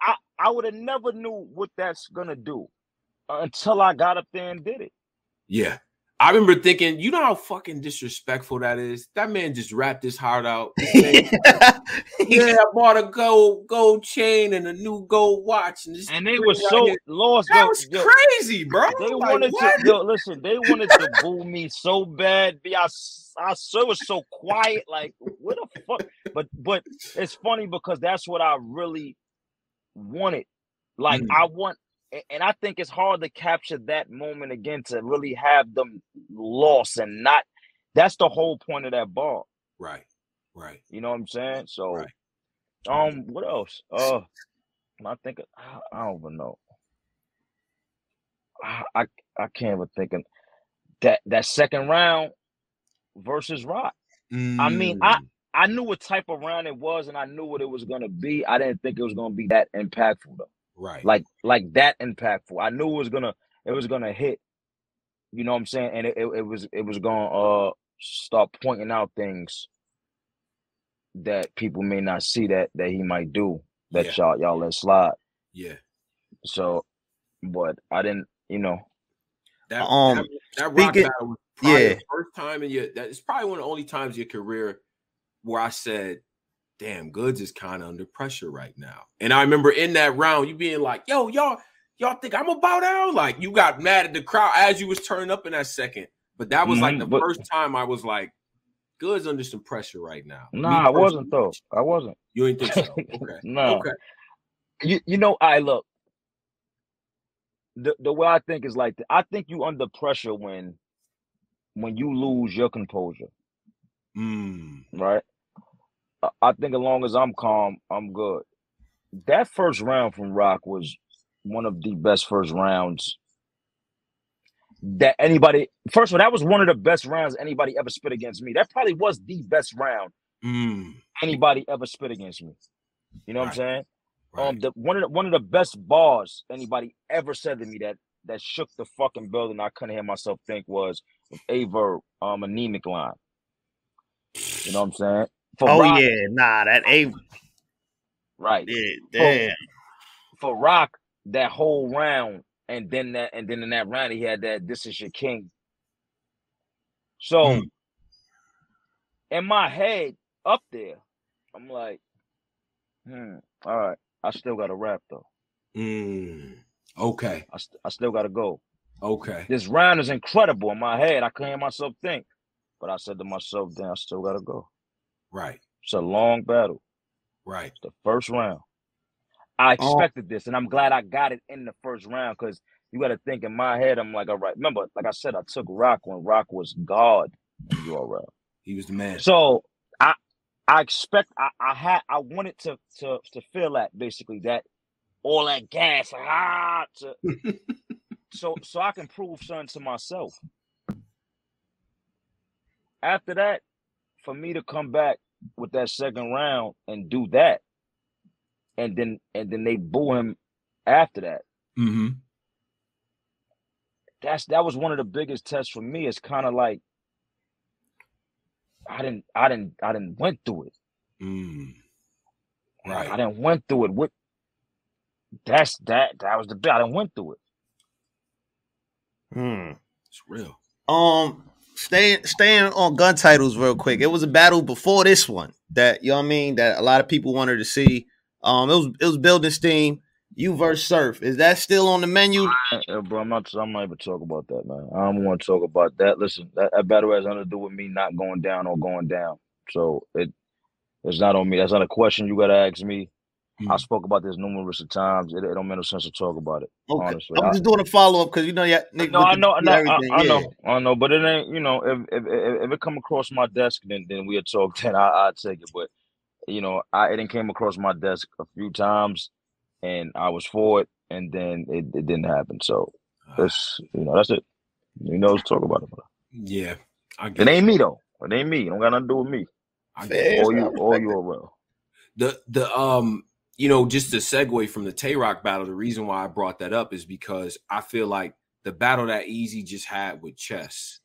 I, I would have never knew what that's gonna do until I got up there and did it. yeah. I remember thinking, you know how fucking disrespectful that is. That man just rapped his heart out. This yeah, I bought a gold gold chain and a new gold watch, and, this And they were so here. lost. that yo- was yo, crazy, bro. They Like, wanted what? to yo, listen. They wanted to boo me so bad. B, I, s- I so was so quiet. Like what the fuck? But but it's funny because that's what I really wanted. Like Mm. I want, a- and I think it's hard to capture that moment again to really have them lost and not. That's the whole point of that ball. Right, right. You know what I'm saying? So, Right. um, what else? Uh, I think I, I don't even know. I, I I can't even think of that that second round versus Roc. I mean, I- Mm. I knew what type of round it was, and I knew what it was gonna be. I didn't think it was gonna be that impactful though. Right, Like like that impactful. I knew it was gonna it was gonna hit. You know what I'm saying? And it, it, it was it was gonna uh start pointing out things that people may not see that that he might do that Yeah. y'all y'all let slide. yeah. So, but I didn't, you know. That Um, that, that Roc speaking- battle was probably yeah. the first time in your that is probably one of the only times in your career where I said, "Damn, Goodz is kind of under pressure right now." And I remember in that round, you being like, "Yo, y'all, y'all think I'm about out?" Like you got mad at the crowd as you was turning up in that second. But that was like Mhm, the first time I was like, Good's under some pressure right now. Nah, I wasn't though. I wasn't. You didn't think so? Okay. no. Okay. You you know, I look. The the way I think is like I think you under pressure when when you lose your composure. Mm. Right. I- think as long as I'm calm, I'm good. That first round from Roc was one of the best first rounds that anybody. First of all, that was one of the best rounds anybody ever spit against me. That probably was the best round Mm. anybody ever spit against me. You know what I'm saying? Right. Um, the one of the one of the best bars anybody ever said to me that that shook the fucking building. I couldn't hear myself think was Averb um anemic line. You know what I'm saying? For Oh Roc, yeah, nah, that a right. yeah, damn. For Roc, that whole round, and then that, and then in that round, he had that "This is your king." So, Mm. in my head, up there, I'm like, hmm, all right. I still got to rap though. Mm. Okay. I, st- I still got to go. Okay. This round is incredible in my head. I couldn't hear myself think, but I said to myself, "Damn, I still got to go." Right. It's a long battle. Right. the first round. I Oh. expected this, and I'm glad I got it in the first round because you got to think in my head. I'm like, all right. Remember, like I said, I took Roc when Roc was God in URL. He was the man. So I, I expect, I, I had, I wanted to, to, to feel that basically that all that gas, ah, to, so, so I can prove something to myself. After that, for me to come back with that second round and do that, and then and then they boo him after that. Mm-hmm. That's that was one of the biggest tests for me. It's kind of like I didn't I didn't I didn't went through it. Mm. I didn't went through it. What that's that that was the bit. I didn't went through it. Hmm. It's real. Um, staying staying on gun titles real quick. It was a battle before this one that you know what I mean that a lot of people wanted to see. Um, it was it was building steam. You versus Surf. Is that still on the menu? Bro, I'm not. I'm not even talk about that, man. I don't want to talk about that. Listen, that, that battle has nothing to do with me not going down or going down. So it it's not on me. That's not a question you got to ask me. I Mm. spoke about this numerous of times. It, it don't make no sense to talk about it. Okay. Honestly, I'm I- just doing a follow up because you know yeah. No, I know, no, I, everything, I yeah. know, I know, but it ain't. You know, if if if, if it come across my desk, then then we'll talk. Then I I take it. But you know, I it didn't came across my desk a few times, and I was for it, and then it, it didn't happen. So it's you know that's it. You know, let's talk about it. But yeah. I it ain't you. me though. It ain't me. It don't got nothing to do with me. I get. All you, all you are well. The the um you know just to segue from the Tay Roc battle, the reason why I brought that up is because I feel like the battle that Eazy just had with Chess,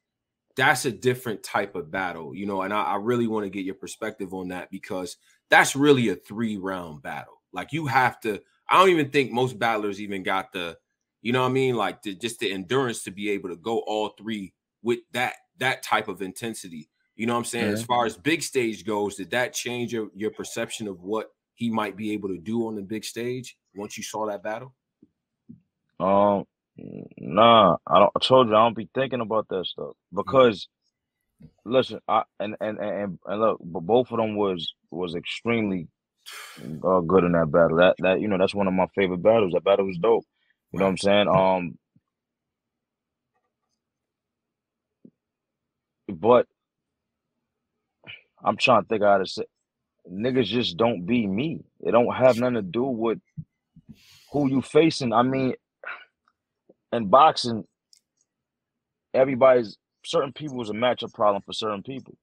that's a different type of battle, you know, and I, I really want to get your perspective on that because that's really a three round battle. Like you have to, I don't even think most battlers even got the, you know what I mean, like the, just the endurance to be able to go all three with that that type of intensity. You know what I'm saying? As Mhm. far as big stage goes, did that change your, your perception of what he might be able to do on the big stage once you saw that battle? Um, nah, I don't. I told you I don't be thinking about that stuff because, listen, I and and and, and look, but both of them was was extremely uh, good in that battle. That that you know that's one of my favorite battles. That battle was dope. You know what I'm saying? Um, but I'm trying to think how to say. Niggas just don't be me. It don't have nothing to do with who you facing. I mean, in boxing, everybody's certain people is a matchup problem for certain people.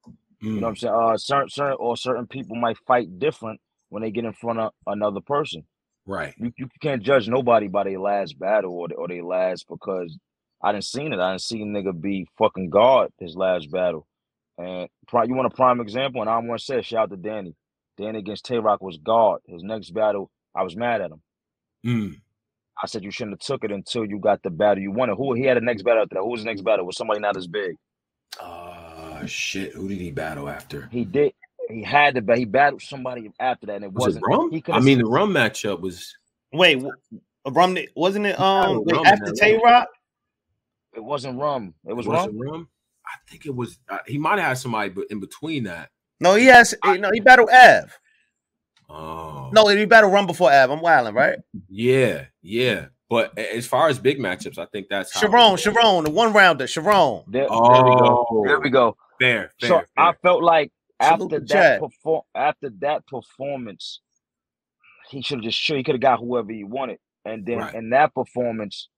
You know what I'm saying? Uh, certain, certain or certain people might fight different when they get in front of another person. Right. You you can't judge nobody by their last battle or or their last because I didn't seen it. I didn't see a nigga be fucking God his last battle. And you want a prime example? And I want to say shout out to Danny. Danny against Tay Roc was God. His next battle, I was mad at him. Mm. I said you shouldn't have took it until you got the battle you wanted. Who he had the next battle after that? Who was the next battle? Was somebody not as big? Uh shit. Who did he battle after? He did. He had to. But he battled somebody after that, and it was wasn't. Rum? He I mean, the Rum matchup was Wait, w- Rum wasn't it um Rum wait, after Tay round. Roc? it wasn't rum. It was was rum. Rum? I think it was uh, he might have had somebody, but in between that. No, he has. I, no, he battled Av. Oh no, he battled Rum before Av. I'm wilding, right? Yeah, yeah. But as far as big matchups, I think that's Sharon, Sharon, the one rounder, Sharon. There, oh, there we go. There we go. Fair, fair. So fair. I felt like after that perform after that performance, he should have just sure he could have got whoever he wanted. And then right. in that performance,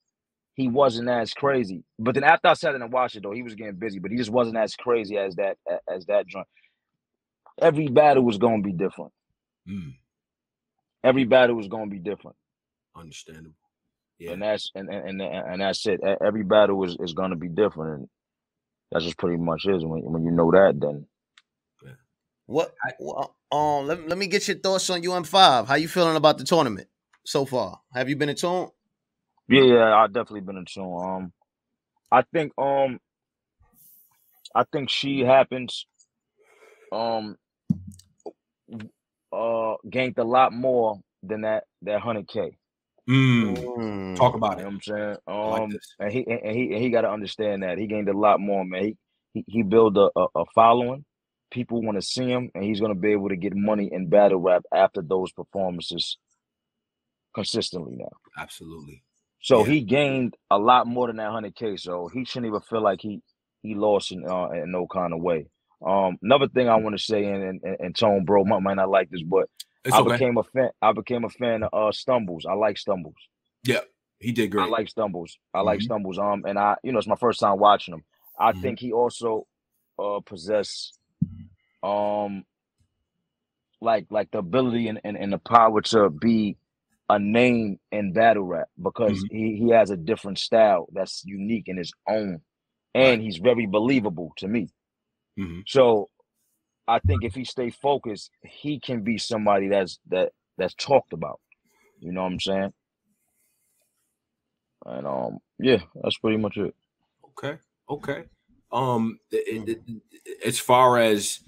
he wasn't as crazy. But then after I sat in and watched it, though, he was getting busy, but he just wasn't as crazy as that as that joint. Every battle was going to be different. Mm. Every battle was going to be different. Understandable. Yeah. And that's and and and that's it. Every battle is, is going to be different, and that's just pretty much is. When when you know that, then. Yeah. What? Well, um, let, let me get your thoughts on UM five. How you feeling about the tournament so far? Have you been in tune? Yeah, yeah, I've definitely been in tune. Um, I think um, I think she happens. Um, uh, gained a lot more than that that hundred k. Mm. Talk about you it. Know I'm saying, um, like and he and he and he got to understand that he gained a lot more, man. He he, he built a, a, a following. People want to see him, and he's going to be able to get money in battle rap after those performances consistently now. Absolutely. So yeah. he gained a lot more than that hundred k. So he shouldn't even feel like he he lost in uh, in no kind of way. Um, another thing I want to say, and, and, and Tone Bro might, might not like this, but it's I okay. became a fan. I became a fan of uh, Stumbles. I like Stumbles. Yeah, he did great. I like Stumbles. I mm-hmm. like Stumbles. Um, and I, you know, it's my first time watching him. I mm-hmm. think he also uh possess um like like the ability and, and, and the power to be a name in battle rap because mm-hmm. he, he has a different style that's unique in his own and he's very believable to me mm-hmm. so i think if he stay focused he can be somebody that's that that's talked about. You know what i'm saying? And um yeah that's pretty much it. Okay okay. Um it, it, as far as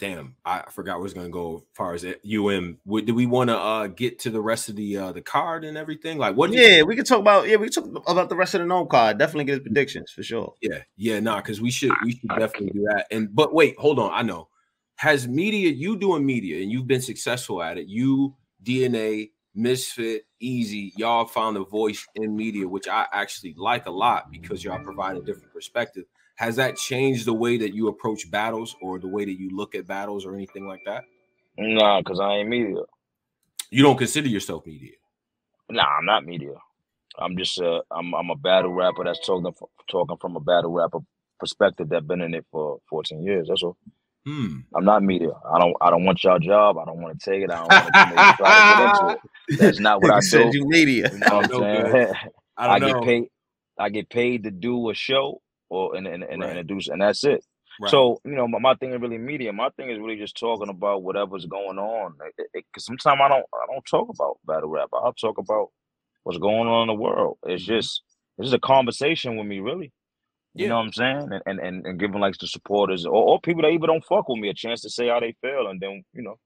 damn, I forgot where it's gonna go as far as UM. do we want to uh, get to the rest of the uh, the card and everything? Like what? Yeah, think? we can talk about yeah, we can talk about the rest of the NOME card. Definitely get his predictions for sure. Yeah, yeah, nah, because we should we should definitely do that. And but wait, hold on, I know. Has media you doing media and you've been successful at it? You DNA Misfit, Eazy, y'all found a voice in media, which I actually like a lot because y'all provide a different perspective has that changed the way that you approach battles or the way that you look at battles or anything like that? Nah, because I ain't media. You don't consider yourself media? Nah, I'm not media. I'm just a I'm I'm a battle rapper that's talking talking from a battle rapper perspective that's been in it for 14 years. That's all. Hmm. I'm not media. I don't. I don't want y'all job. I don't want to take it. I don't want to try get into it. That's not what I do. You media. You know what I'm saying? I, I get paid. I get paid to do a show or and and, and, right. and, and that's it. Right. So you know, my, my thing is really media. My thing is really just talking about whatever's going on. Because sometimes I don't I don't talk about battle rap. I'll talk about what's going on in the world. It's mm-hmm. just it's just a conversation with me, really. You yeah. know what I'm saying? And and and, and giving like the supporters or, or people that even don't fuck with me a chance to say how they feel, and then you know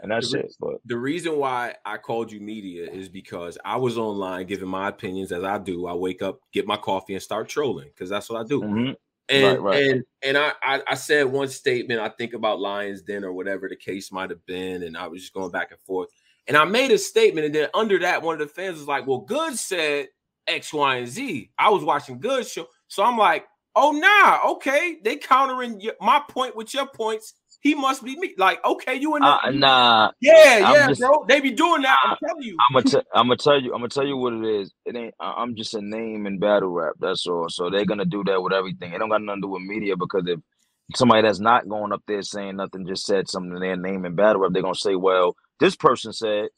and that's the, it. But the reason why I called you media is because I was online giving my opinions as I do. I wake up, get my coffee, and start trolling because that's what I do. Mm-hmm. And right, right. and and I, I, I said one statement. I think about Lions Den or whatever the case might have been, and I was just going back and forth. And I made a statement, and then under that, one of the fans was like, "Well, Good said X, Y, and Z." I was watching Good show, so I'm like, "Oh, nah, okay, they countering my point with your points." He must be me. Like, okay, you in the uh, nah. Yeah, yeah, just, bro. They be doing that. I'm telling you. I'm gonna, t- I'm gonna tell you. I'm gonna tell you what it is. It ain't. I'm just a name in battle rap. That's all. So they're gonna do that with everything. It don't got nothing to do with media because if somebody that's not going up there saying nothing just said something in their name in battle rap, they're gonna say, well, this person said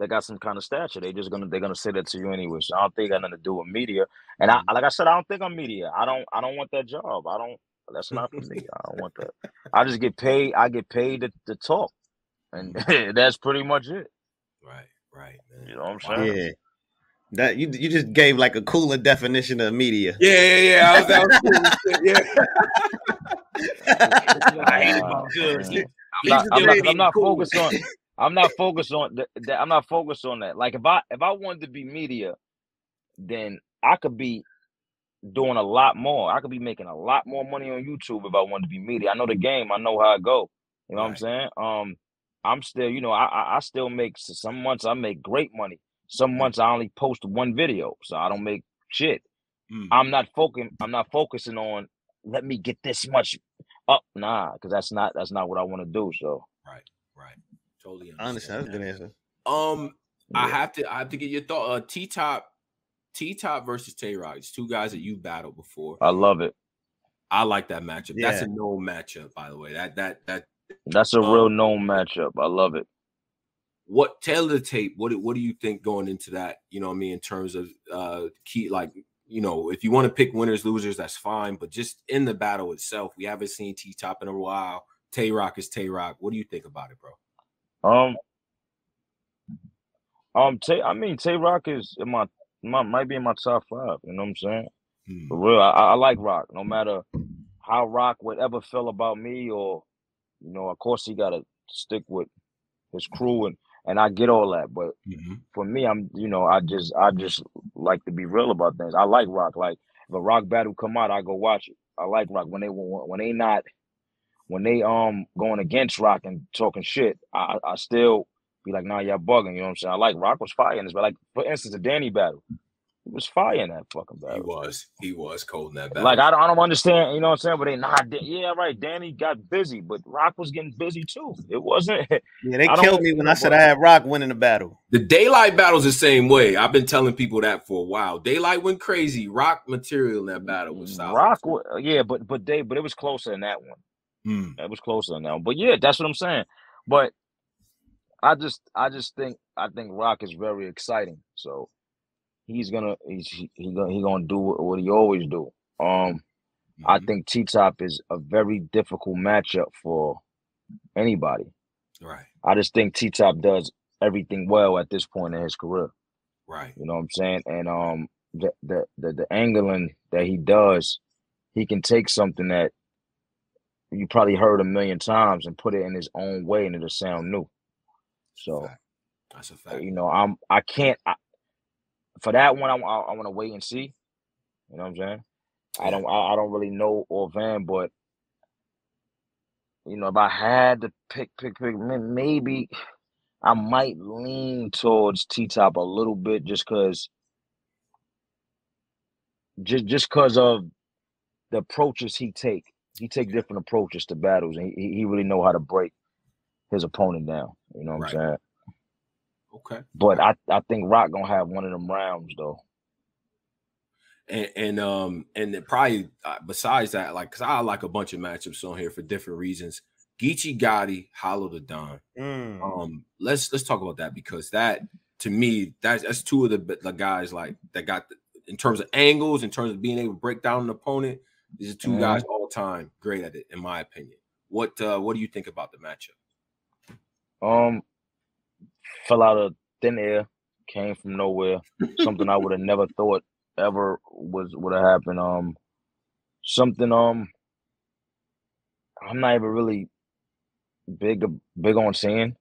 they got some kind of stature. They just gonna they're gonna say that to you anyway. So I don't think it got nothing to do with media. And I like I said, I don't think I'm media. I don't I don't want that job. I don't that's not for me. I don't want that. I just get paid. I get paid to, to talk, and that's pretty much it. Right, right. Man. You know what I'm saying? Yeah. That you you just gave like a cooler definition of media. Yeah, yeah, yeah. I was, that was cool. yeah. I hate it. I'm not, I'm not, I'm not cool. focused on. I'm not focused on that. I'm not focused on that. Like if I if I wanted to be media, then I could be doing a lot more. I could be making a lot more money on YouTube if I wanted to be media. I know the game. I know how it go. You know right. what I'm saying? Um, I'm still, you know, I I still make some months I make great money. Some mm. months I only post one video, so I don't make shit. Mm. I'm not focusing. I'm not focusing on let me get this much up. Nah, because that's not that's not what I want to do. So right, right, totally. Understand. That's a good answer. Um, yeah. I have to I have to get your thought. Uh, T-Top, T-Top versus Tay Roc. It's two guys that you've battled before. I love it. I like that matchup. Yeah. That's a known matchup, by the way. That that that that's a um, real known matchup. I love it. What tailor the tape? What what do you think going into that? You know, I mean, in terms of uh key, like you know, if you want to pick winners losers, that's fine. But just in the battle itself, we haven't seen T-Top in a while. Tay Roc is Tay Roc. What do you think about it, bro? Um, um, Tay. I mean, Tay Roc is in my, my might be in my top five. You know what I'm saying? Hmm. For real, I, I like Roc. No matter how Roc would ever feel about me or you know, of course, he got to stick with his crew, and and I get all that. But mm-hmm. for me, I'm you know, I just I just like to be real about things. I like Roc. Like if a Roc battle come out, I go watch it. I like Roc when they when they not when they um going against Roc and talking shit. I I still be like, nah, y'all bugging. You know what I'm saying? I like Roc was fighting this, but like for instance, the Danny battle. He was fire in that fucking battle. He was. He was cold in that battle. Like I don't, I don't understand. You know what I'm saying? But they not. Yeah, right. Danny got busy, but Roc was getting busy too. It wasn't. Yeah, they killed me when I said I had Roc winning the battle. The Daylyt battle's the same way. I've been telling people that for a while. Daylyt went crazy. Roc material in that battle was solid. Roc, yeah, but but they but it was closer than that one. Hmm. It was closer than that one. But yeah, that's what I'm saying. But I just I just think I think Roc is very exciting. So he's gonna he's he, he gonna he gonna do what he always do. Um, mm-hmm. I think T-Top is a very difficult matchup for anybody. Right. I just think T-Top does everything well at this point in his career. Right. You know what I'm saying? And um, the the the, the angling that he does, he can take something that you probably heard a million times and put it in his own way and it'll sound new. So. That's a uh, fact. You know, I'm I can't I, for that one, I, I, I want to wait and see. You know what I'm saying? I don't I, I don't really know or Van, but you know, if I had to pick, pick, pick, maybe I might lean towards T-Top a little bit, just cause, just just cause of the approaches he take. He take different approaches to battles, and he, he really know how to break his opponent down. You know what right. I'm saying? Okay. But I, I think Roc gonna have one of them rounds though. And and um and probably uh, besides that, like because I like a bunch of matchups on here for different reasons. Geechi Gotti, Hollow Da Don. Mm. Um, let's let's talk about that because that to me that's that's two of the, the guys like that got the, in terms of angles, in terms of being able to break down an opponent. These are 2 mm. guys all time great at it, in my opinion. What uh what do you think about the matchup? Um, fell out of thin air, came from nowhere. Something I would have never thought ever was would have happened. Um, something um, I'm not even really big big on saying,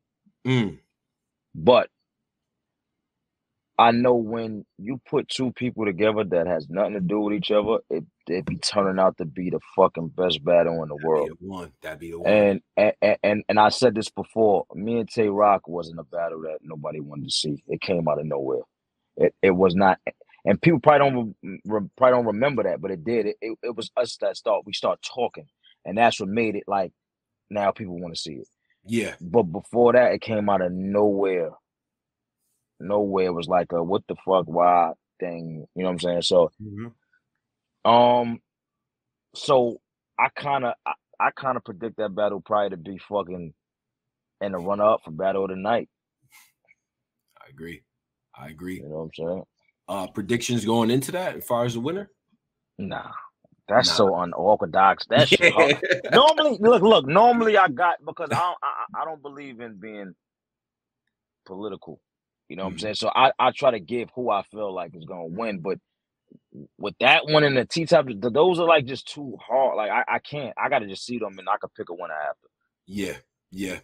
mm. but I know when you put two people together that has nothing to do with each other, it it be turning out to be the fucking best battle in the That'd world. One. That'd be the one. And, and and and I said this before. Me and Tay Roc wasn't a battle that nobody wanted to see. It came out of nowhere. It it was not. And people probably don't re, probably don't remember that, but it did. It, it it was us that start we start talking, and that's what made it like now people want to see it. Yeah. But before that, it came out of nowhere nowhere was like a what the fuck why thing. You know what I'm saying? So mm-hmm. um so I kinda I, I kinda predict that battle probably to be fucking in the run up for battle of the night. I agree. I agree. You know what I'm saying? Uh predictions going into that as far as the winner? Nah. That's nah. so unorthodox. That's yeah. normally look, look. Normally, I got because I don't, I, I don't believe in being political. You know what mm-hmm. I'm saying? So I, I try to give who I feel like is gonna win, but with that one and the T-Top, those are like just too hard. Like I, I can't. I gotta just see them and I could pick a winner after. Yeah, yeah.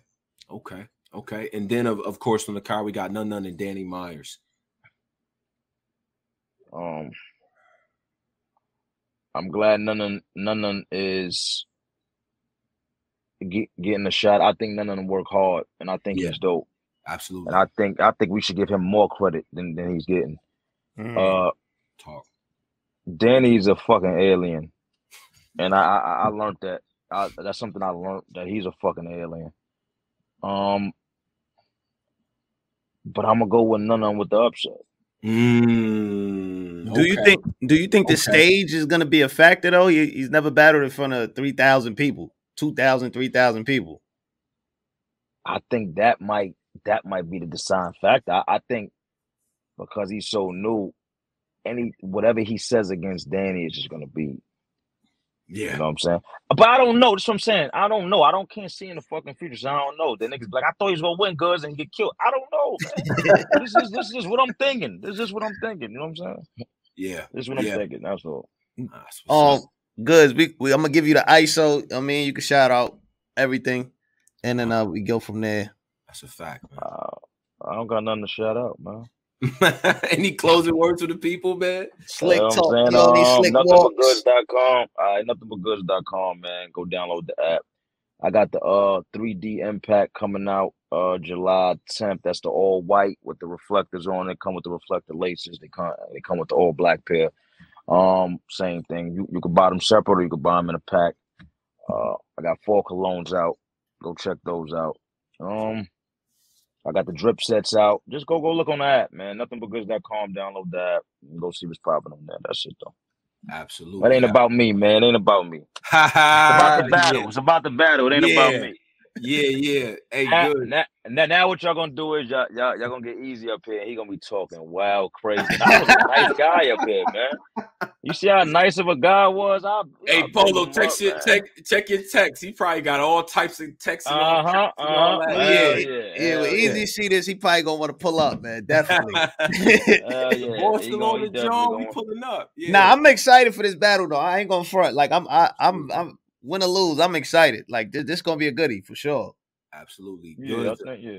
Okay, okay. And then of, of course from the car we got none none and Danny Myers. Um I'm glad none none is get, getting a shot. I think none of them work hard, and I think yeah. he's dope. Absolutely. And I think I think we should give him more credit than, than he's getting. Mm. Uh, Talk. Danny's a fucking alien, and I I, I learned that. I, that's something I learned that he's a fucking alien. Um, but I'm gonna go with none of them with the upset. Mm, do okay. you think? Do you think the stage is gonna be a factor though? He, he's never battled in front of three thousand people, 2,000, 3,000 people. I think that might that might be the deciding factor. I, I think because he's so new, any whatever he says against Danny is just gonna be yeah. You know what I'm saying? But I don't know. That's what I'm saying. I don't know. I don't can't see in the fucking future. So I don't know. The niggas like, I thought he was gonna win goods and get killed. I don't know. this is this is what I'm thinking. This is what I'm thinking. You know what I'm saying? Yeah. This is what I'm yeah. thinking. That's all. Um, Goodz. We, we I'm gonna give you the ISO. I mean, you can shout out everything, and then uh we go from there. That's a fact. Uh, I don't got nothing to shout out, man. Any closing words for the people, man? Slick you know talk, saying? yo, these um, slick nothing walks. but goods.com. All right, nothing but goods.com, man. Go download the app. I got the uh 3D impact coming out uh July 10th. That's the all white with the reflectors on it. Come with the reflector laces. They come they come with the all black pair. Um, same thing. You you can buy them separate or you can buy them in a pack. Uh, I got four colognes out. Go check those out. Um, I got the drip sets out. Just go go look on the app, man. Nothing but goods.com. Download the app and go see what's popping on there. That's it though. Absolutely. That ain't about me, man. It ain't about me. it's about the battle. Yeah. It's about the battle. It ain't yeah. about me. Yeah, yeah. Hey, now, good. Now, now, now, what y'all gonna do is y'all, y'all, y'all gonna get Eazy up here. He gonna be talking wild, crazy. I was a nice guy up here, man. You see how nice of a guy I was? I, hey, Polo, text your, check, check your text. He probably got all types of texts. Uh huh. Uh-huh. Yeah, yeah. yeah. yeah when Eazy see this, he probably gonna want to pull up, man. Definitely. uh, yeah. Boston on the John, we pulling up. Yeah. Nah, I'm excited for this battle though. I ain't gonna front. Like I'm, I, I'm, I'm win or lose, I'm excited. Like this, this gonna be a goodie for sure. Absolutely. Yeah, think, yeah.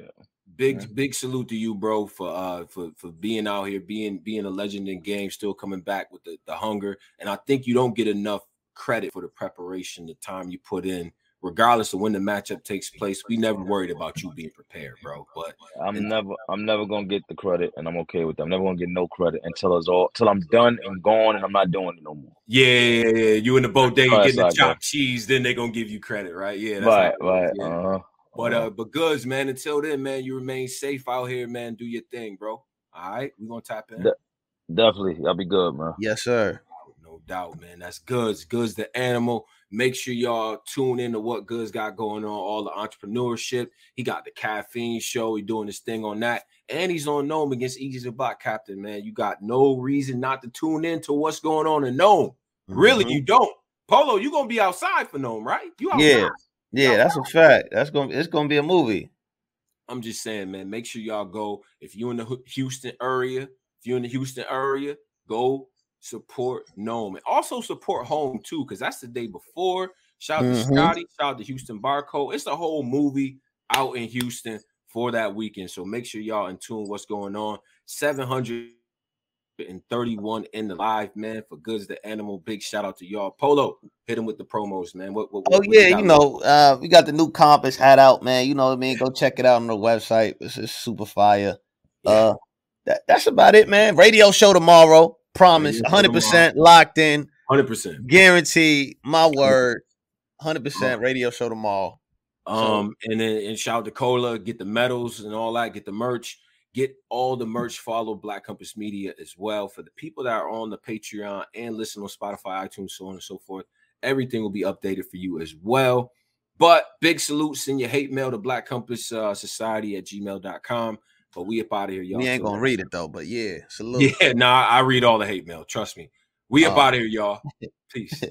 Big yeah. big salute to you, bro, for uh for for being out here, being being a legend in game, still coming back with the, the hunger. And I think you don't get enough credit for the preparation, the time you put in, regardless of when the matchup takes place. We never worried about you being prepared, bro. But I'm never I'm never gonna get the credit, and I'm okay with that. I'm never gonna get no credit until it's all till I'm done and gone, and I'm not doing it no more. Yeah, yeah, yeah. You in the boat bodega getting the chopped cheese, then they're gonna give you credit, right? Yeah, right, right. Yeah. Uh-huh. But uh, but Goodz, man. Until then, man, you remain safe out here, man. Do your thing, bro. All right, we're gonna tap in. De- definitely, I'll be good, man. Yes, sir. No doubt, man. That's Goodz. Goodz the Animal. Make sure y'all tune in to what Goodz got going on, all the entrepreneurship. He got the caffeine show. He doing his thing on that. And he's on NOME against Eazy Bot Captain, man. You got no reason not to tune in to what's going on in NOME. Mm-hmm. Really, you don't. Polo, you gonna be outside for NOME, right? You outside. Yeah. Yeah, that's a fact. That's gonna it's gonna be a movie. I'm just saying, man. Make sure y'all go. If you're in the Houston area, if you're in the Houston area, go support NOME and also support home too, because that's the day before. Shout out mm-hmm. to Scotty, shout out to Houston Barcode. It's a whole movie out in Houston for that weekend. So make sure y'all in tune what's going on. 731 in the live, man. For Goodz the Animal. Big shout out to y'all. Polo, hit him with the promos, man. What, what, oh, yeah, you, you know, uh, we got the new compass hat out, man. You know what I mean? Go check it out on the website. It's just super fire. Yeah. Uh that, that's about it, man. Radio show tomorrow. Promise. 100% locked in. 100%. Guaranteed. My word. 100% radio show tomorrow. Um, so, and then and shout out to Cola, get the medals and all that, get the merch. Get all the merch. Follow Black Compass Media as well. For the people that are on the Patreon and listen on Spotify, iTunes, so on and so forth, everything will be updated for you as well. But big salute. Send your hate mail to Black Compass uh, Society at gmail.com. But we up out of here, y'all. We ain't gonna read it though, but yeah, salute. Yeah, nah, I read all the hate mail. Trust me. We up uh, out of here, y'all. Peace.